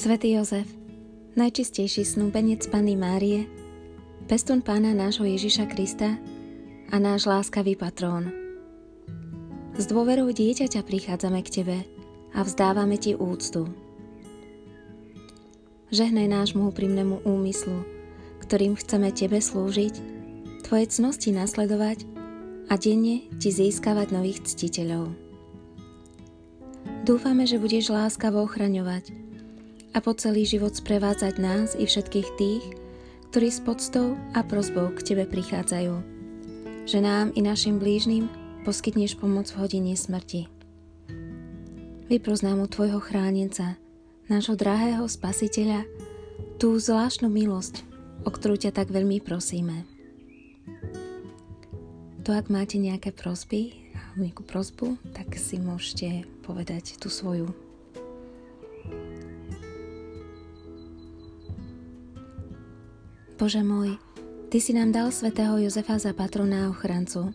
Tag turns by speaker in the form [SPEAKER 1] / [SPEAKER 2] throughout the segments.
[SPEAKER 1] Svetý Jozef, najčistejší snúbenec Panny Márie, pestun pána nášho Ježiša Krista a náš láskavý patrón. S dôverou dieťaťa prichádzame k Tebe a vzdávame Ti úctu. Žehnaj nášmu úprimnému úmyslu, ktorým chceme Tebe slúžiť, Tvoje cnosti nasledovať a denne Ti získavať nových ctiteľov. Dúfame, že budeš láskavo ochraňovať a po celý život sprevádzať nás i všetkých tých, ktorí s podstou a prozbou k Tebe prichádzajú. Že nám i našim blížnym poskytneš pomoc v hodine smrti. Vypros nám u Tvojho chránenca, nášho drahého spasiteľa, tú zvláštnu milosť, o ktorú ťa tak veľmi prosíme. To, ak máte nejaké prosby, nejakú prosbu, tak si môžete povedať tú svoju Bože môj, Ty si nám dal svätého Jozefa za patrona a ochrancu.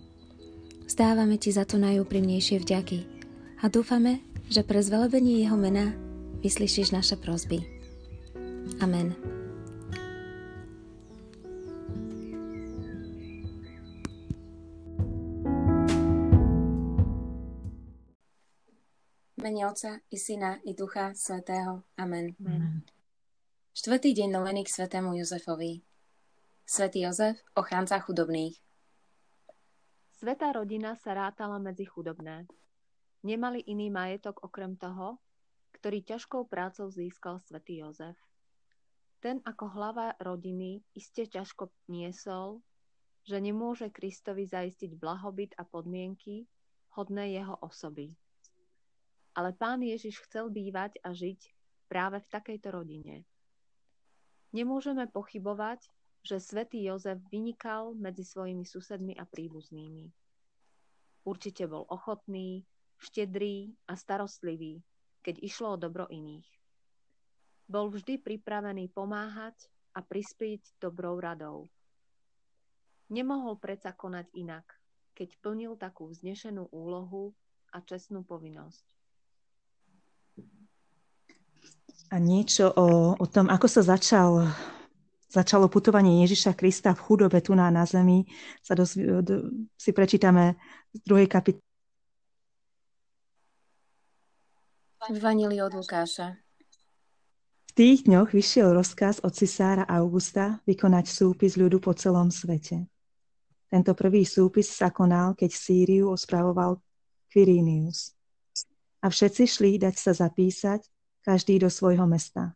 [SPEAKER 1] Vzdávame Ti za to najúprimnejšie vďaky a dúfame, že pre zvelebenie Jeho mena vyslyšíš naše prosby. Amen.
[SPEAKER 2] mene Otca i Syna i Ducha Svetého. Amen. Amen. Štvrtý deň novený k Svetému Jozefovi. Svetý Jozef, ochránca chudobných.
[SPEAKER 3] Svetá rodina sa rátala medzi chudobné. Nemali iný majetok okrem toho, ktorý ťažkou prácou získal svätý Jozef. Ten ako hlava rodiny iste ťažko niesol, že nemôže Kristovi zaistiť blahobyt a podmienky hodné jeho osoby. Ale pán Ježiš chcel bývať a žiť práve v takejto rodine. Nemôžeme pochybovať, že svätý Jozef vynikal medzi svojimi susedmi a príbuznými. Určite bol ochotný, štedrý a starostlivý, keď išlo o dobro iných. Bol vždy pripravený pomáhať a prispieť dobrou radou. Nemohol predsa konať inak, keď plnil takú vznešenú úlohu a čestnú povinnosť.
[SPEAKER 4] A niečo o, o tom, ako sa začal začalo putovanie Ježiša Krista v chudobe tu na, na zemi, sa dos, do, si prečítame z druhej kapitoly.
[SPEAKER 2] Vanili od Lukáša.
[SPEAKER 4] V tých dňoch vyšiel rozkaz od cisára Augusta vykonať súpis ľudu po celom svete. Tento prvý súpis sa konal, keď Sýriu ospravoval Quirinius. A všetci šli dať sa zapísať, každý do svojho mesta.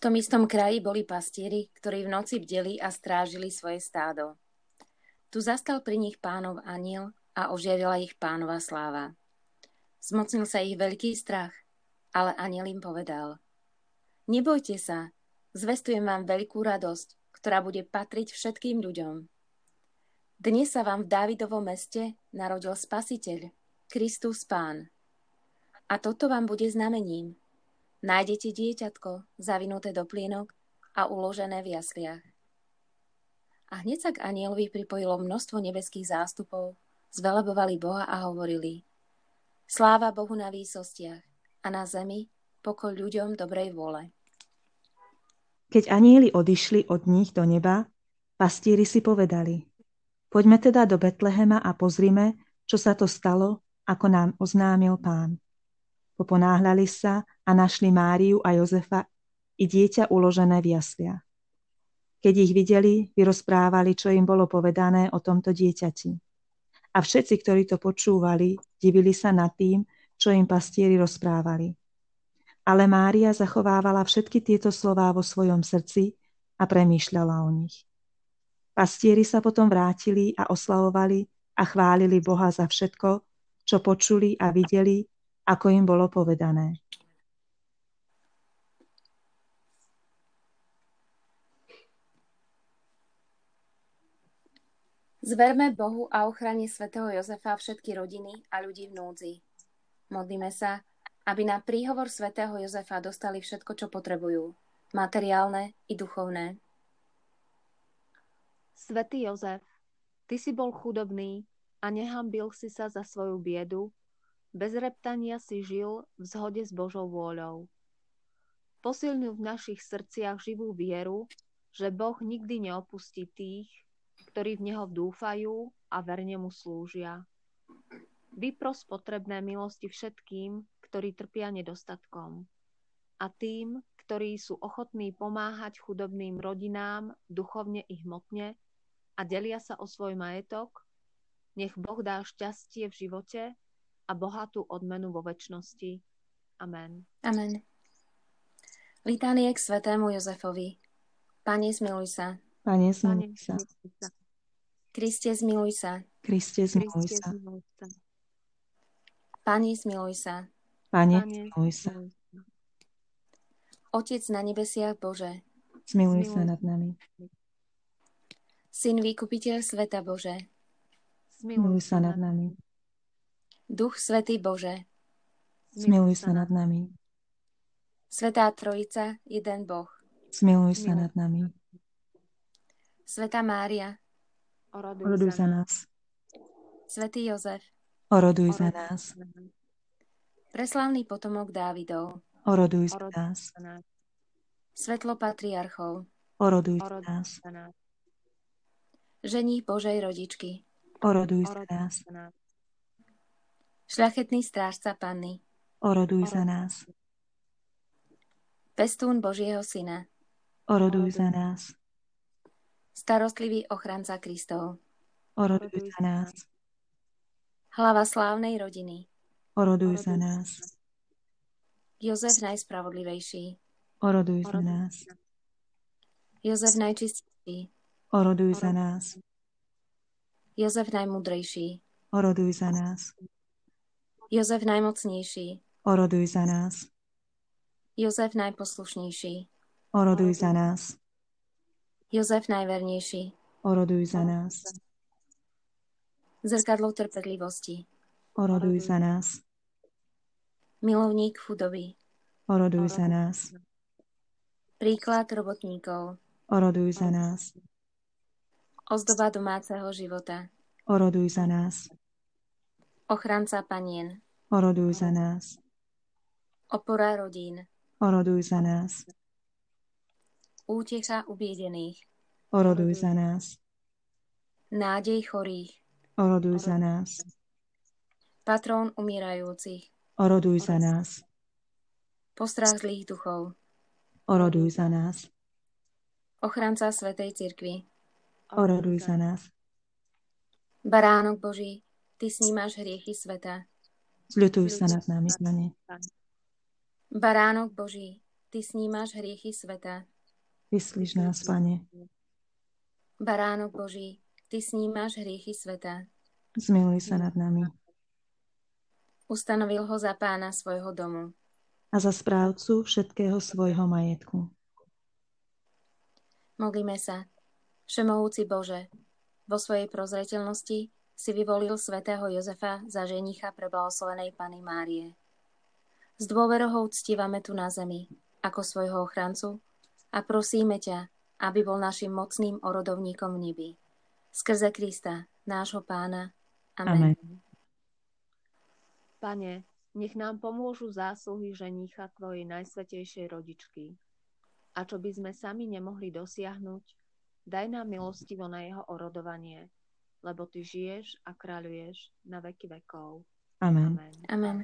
[SPEAKER 2] Tom istom kraji boli pastieri, ktorí v noci bdeli a strážili svoje stádo. Tu zastal pri nich pánov aniel a ožiarila ich pánova sláva. Zmocnil sa ich veľký strach, ale aniel im povedal. Nebojte sa, zvestujem vám veľkú radosť, ktorá bude patriť všetkým ľuďom. Dnes sa vám v Dávidovom meste narodil Spasiteľ, Kristus Pán. A toto vám bude znamením. Nájdete dieťatko, zavinuté do plienok a uložené v jasliach. A hneď sa k anielovi pripojilo množstvo nebeských zástupov, zvelebovali Boha a hovorili Sláva Bohu na výsostiach a na zemi pokoj ľuďom dobrej vôle.
[SPEAKER 4] Keď anieli odišli od nich do neba, pastieri si povedali Poďme teda do Betlehema a pozrime, čo sa to stalo, ako nám oznámil pán. Poponáhľali sa a našli Máriu a Jozefa i dieťa uložené v jasliach. Keď ich videli, vyrozprávali, čo im bolo povedané o tomto dieťati. A všetci, ktorí to počúvali, divili sa nad tým, čo im pastieri rozprávali. Ale Mária zachovávala všetky tieto slová vo svojom srdci a premýšľala o nich. Pastieri sa potom vrátili a oslavovali a chválili Boha za všetko, čo počuli a videli ako im bolo povedané.
[SPEAKER 2] Zverme Bohu a ochrane svätého Jozefa všetky rodiny a ľudí v núdzi. Modlíme sa, aby na príhovor svätého Jozefa dostali všetko, čo potrebujú. Materiálne i duchovné.
[SPEAKER 3] Svetý Jozef, ty si bol chudobný a nehambil si sa za svoju biedu bez reptania si žil v zhode s Božou vôľou. Posilňuj v našich srdciach živú vieru, že Boh nikdy neopustí tých, ktorí v Neho dúfajú a verne mu slúžia. Vypros potrebné milosti všetkým, ktorí trpia nedostatkom. A tým, ktorí sú ochotní pomáhať chudobným rodinám duchovne i hmotne a delia sa o svoj majetok, nech Boh dá šťastie v živote a bohatú odmenu vo väčšnosti. Amen.
[SPEAKER 2] Amen. Litánie k svetému Jozefovi. Pane, zmiluj sa.
[SPEAKER 4] Pane, zmiluj sa.
[SPEAKER 2] Kriste, zmiluj sa.
[SPEAKER 4] Kriste, zmiluj sa.
[SPEAKER 2] Pane, zmiluj sa.
[SPEAKER 4] Pane, zmiluj sa.
[SPEAKER 2] Otec na nebesiach Bože.
[SPEAKER 4] Zmiluj sa nad nami.
[SPEAKER 2] Syn vykupiteľ sveta Bože.
[SPEAKER 4] Zmiluj sa nad nami.
[SPEAKER 2] Duch Svetý Bože.
[SPEAKER 4] Zmiluj sa nad nami.
[SPEAKER 2] Svetá Trojica, jeden Boh.
[SPEAKER 4] Zmiluj sa nad nami.
[SPEAKER 2] Svetá Mária.
[SPEAKER 4] Oroduj za nás.
[SPEAKER 2] Svetý Jozef.
[SPEAKER 4] Oroduj za nás.
[SPEAKER 2] Preslávny potomok Dávidov.
[SPEAKER 4] Oroduj za nás.
[SPEAKER 2] Svetlo patriarchov.
[SPEAKER 4] Oroduj za nás.
[SPEAKER 2] Žení Božej rodičky.
[SPEAKER 4] Oroduj za nás.
[SPEAKER 2] Šľachetný strážca Panny.
[SPEAKER 4] Oroduj za nás.
[SPEAKER 2] Pestún Božieho Syna.
[SPEAKER 4] Oroduj za nás.
[SPEAKER 2] Starostlivý ochranca Kristov.
[SPEAKER 4] Oroduj za nás.
[SPEAKER 2] Hlava slávnej rodiny.
[SPEAKER 4] Oroduj za nás.
[SPEAKER 2] Jozef najspravodlivejší.
[SPEAKER 4] Oroduj za nás.
[SPEAKER 2] Jozef najčistejší.
[SPEAKER 4] Oroduj za nás.
[SPEAKER 2] Jozef najmudrejší.
[SPEAKER 4] Oroduj za nás.
[SPEAKER 2] Jozef najmocnejší.
[SPEAKER 4] Oroduj za nás.
[SPEAKER 2] Jozef najposlušnejší.
[SPEAKER 4] Oroduj za nás.
[SPEAKER 2] Jozef najvernejší.
[SPEAKER 4] Oroduj za nás.
[SPEAKER 2] Zrkadlo trpedlivosti.
[SPEAKER 4] Oroduj za nás.
[SPEAKER 2] Milovník chudoby.
[SPEAKER 4] Oroduj za nás.
[SPEAKER 2] Príklad robotníkov.
[SPEAKER 4] Oroduj za nás.
[SPEAKER 2] Ozdoba domáceho života.
[SPEAKER 4] Oroduj za nás.
[SPEAKER 2] Ochranca panien.
[SPEAKER 4] Oroduj za nás.
[SPEAKER 2] Opora rodín.
[SPEAKER 4] Oroduj za nás.
[SPEAKER 2] Útecha ubiedených.
[SPEAKER 4] Oroduj za nás.
[SPEAKER 2] Nádej chorých.
[SPEAKER 4] Oroduj za nás.
[SPEAKER 2] Patrón umierajúcich.
[SPEAKER 4] Oroduj za nás.
[SPEAKER 2] Postrach zlých duchov.
[SPEAKER 4] Oroduj za nás.
[SPEAKER 2] Ochranca Svetej Cirkvi.
[SPEAKER 4] Oroduj za nás.
[SPEAKER 2] Baránok Boží, Ty snímaš hriechy sveta.
[SPEAKER 4] Zľutuj sa nad nami, Pane.
[SPEAKER 2] Baránok Boží, Ty snímaš hriechy sveta.
[SPEAKER 4] Vyslíš nás, Pane.
[SPEAKER 2] Baránok Boží, Ty snímaš hriechy sveta.
[SPEAKER 4] Zmiluj sa nad nami.
[SPEAKER 2] Ustanovil ho za pána svojho domu.
[SPEAKER 4] A za správcu všetkého svojho majetku.
[SPEAKER 2] Modlíme sa. Všemohúci Bože, vo svojej prozreteľnosti si vyvolil svätého Jozefa za ženicha pre blahoslovenej Pany Márie. S dôverou uctívame tu na zemi, ako svojho ochrancu a prosíme ťa, aby bol našim mocným orodovníkom v nebi. Skrze Krista, nášho pána. Amen. Amen.
[SPEAKER 3] Pane, nech nám pomôžu zásluhy ženícha Tvojej najsvetejšej rodičky. A čo by sme sami nemohli dosiahnuť, daj nám milostivo na jeho orodovanie, lebo Ty žiješ a kráľuješ na veky vekov.
[SPEAKER 4] Amen.
[SPEAKER 2] Amen. Amen.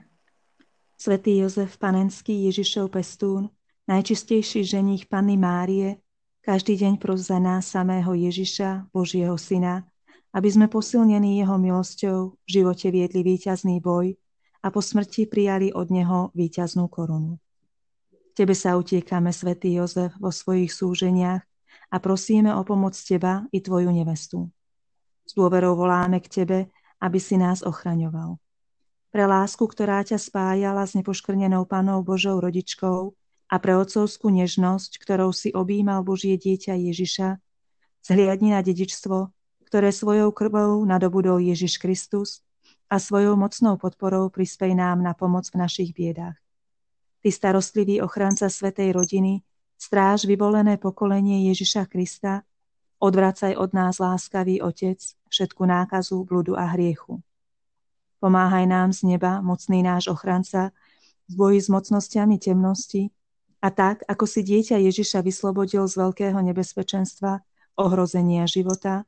[SPEAKER 4] Svetý Jozef Panenský, Ježišov pestún, najčistejší ženích Panny Márie, každý deň pros za nás samého Ježiša, Božieho Syna, aby sme posilnení Jeho milosťou v živote viedli víťazný boj a po smrti prijali od Neho víťaznú korunu. Tebe sa utiekame, Svetý Jozef, vo svojich súženiach a prosíme o pomoc Teba i Tvoju nevestu. S dôverou voláme k Tebe, aby si nás ochraňoval. Pre lásku, ktorá ťa spájala s nepoškrnenou Panou Božou rodičkou, a pre otcovskú nežnosť, ktorou si objímal Božie dieťa Ježiša, zhliadni na dedičstvo, ktoré svojou krvou nadobudol Ježiš Kristus a svojou mocnou podporou prispej nám na pomoc v našich biedách. Ty starostlivý ochranca Svetej rodiny, stráž vyvolené pokolenie Ježiša Krista, odvracaj od nás láskavý Otec všetku nákazu, bludu a hriechu. Pomáhaj nám z neba, mocný náš ochranca, v boji s mocnosťami temnosti a tak, ako si dieťa Ježiša vyslobodil z veľkého nebezpečenstva, ohrozenia života,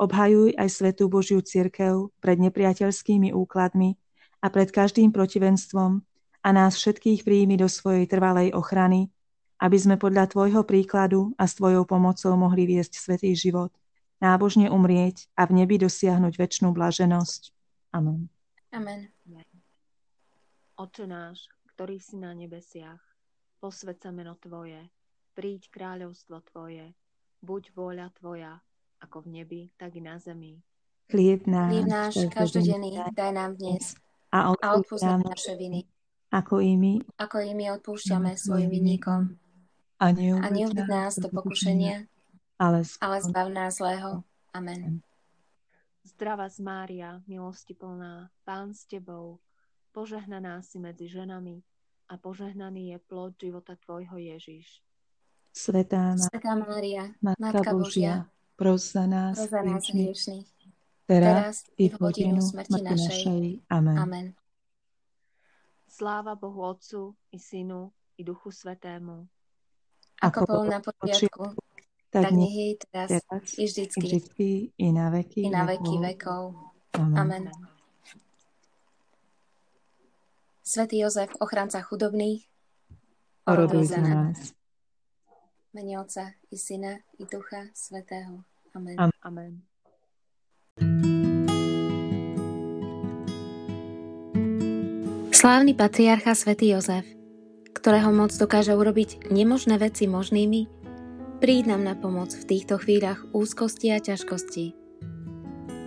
[SPEAKER 4] obhajuj aj Svetú Božiu cirkev pred nepriateľskými úkladmi a pred každým protivenstvom a nás všetkých príjmi do svojej trvalej ochrany, aby sme podľa Tvojho príkladu a s Tvojou pomocou mohli viesť svetý život, nábožne umrieť a v nebi dosiahnuť väčšnú blaženosť. Amen.
[SPEAKER 5] Amen.
[SPEAKER 3] Oče náš, ktorý si na nebesiach, posved sa meno Tvoje, príď kráľovstvo Tvoje, buď vôľa Tvoja, ako v nebi, tak i na zemi.
[SPEAKER 4] Chlieb náš,
[SPEAKER 5] Chlieb náš každodenný daj nám dnes
[SPEAKER 4] a
[SPEAKER 5] a odpúsť nám naše viny,
[SPEAKER 4] ako i my,
[SPEAKER 5] ako i my odpúšťame svojim vinníkom.
[SPEAKER 4] A
[SPEAKER 5] neuved nás do pokušenia,
[SPEAKER 4] ale
[SPEAKER 5] ale zbav nás zlého. Amen.
[SPEAKER 3] Zdravá z Mária, milosti plná, Pán s Tebou, požehnaná si medzi ženami a požehnaný je plod života Tvojho Ježiš.
[SPEAKER 4] Svetá
[SPEAKER 5] Svetá Mária,
[SPEAKER 4] Matka Božia, pros za nás,
[SPEAKER 5] pros za nás
[SPEAKER 4] hriešných, teraz
[SPEAKER 5] teraz
[SPEAKER 4] i v hodinu smrti našej. Amen.
[SPEAKER 5] Amen.
[SPEAKER 3] Sláva Bohu Otcu i Synu i Duchu Svetému,
[SPEAKER 5] Ako bol na počiatku, tak nech je i teraz,
[SPEAKER 4] teraz,
[SPEAKER 5] i vždycky,
[SPEAKER 4] vždycky, i na veky,
[SPEAKER 5] i na veky
[SPEAKER 4] vekov.
[SPEAKER 5] vekov.
[SPEAKER 4] Amen.
[SPEAKER 5] Amen. Svetý Jozef, ochranca chudobných,
[SPEAKER 4] Oroduj za nás.
[SPEAKER 5] mene Otca i Syna i Ducha Svetého. Amen.
[SPEAKER 4] Amen.
[SPEAKER 3] Amen.
[SPEAKER 2] Slávny patriarcha svätý Jozef, ktorého moc dokáže urobiť nemožné veci možnými, príď nám na pomoc v týchto chvíľach úzkosti a ťažkosti.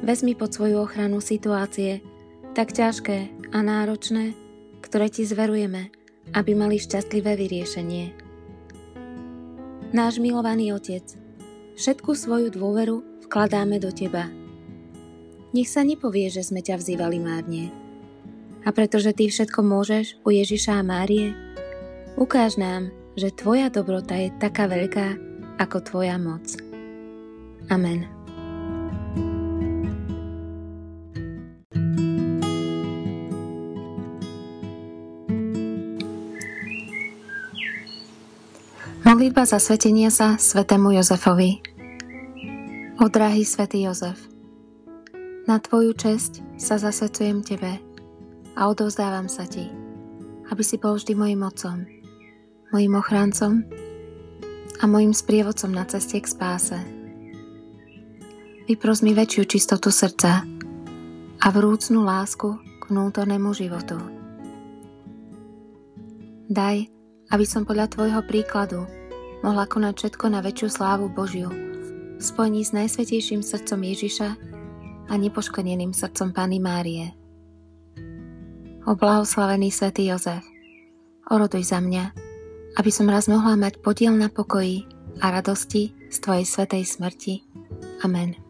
[SPEAKER 2] Vezmi pod svoju ochranu situácie, tak ťažké a náročné, ktoré ti zverujeme, aby mali šťastlivé vyriešenie. Náš milovaný Otec, všetku svoju dôveru vkladáme do Teba. Nech sa nepovie, že sme ťa vzývali márne. A pretože Ty všetko môžeš u Ježiša a Márie, ukáž nám, že Tvoja dobrota je taká veľká, ako Tvoja moc. Amen. Modlitba zasvetenia sa svetému Jozefovi O drahý svätý Jozef, na Tvoju česť sa zasvecujem Tebe a odovzdávam sa Ti, aby si bol vždy mojim mocom, mojim ochráncom a mojim sprievodcom na ceste k spáse. Vypros mi väčšiu čistotu srdca a vrúcnú lásku k vnútornému životu. Daj, aby som podľa Tvojho príkladu mohla konať všetko na väčšiu slávu Božiu, spojení s najsvetejším srdcom Ježiša a nepoškodeným srdcom Pany Márie. O blahoslavený svätý Jozef, oroduj za mňa, aby som raz mohla mať podiel na pokoji a radosti z Tvojej svetej smrti. Amen.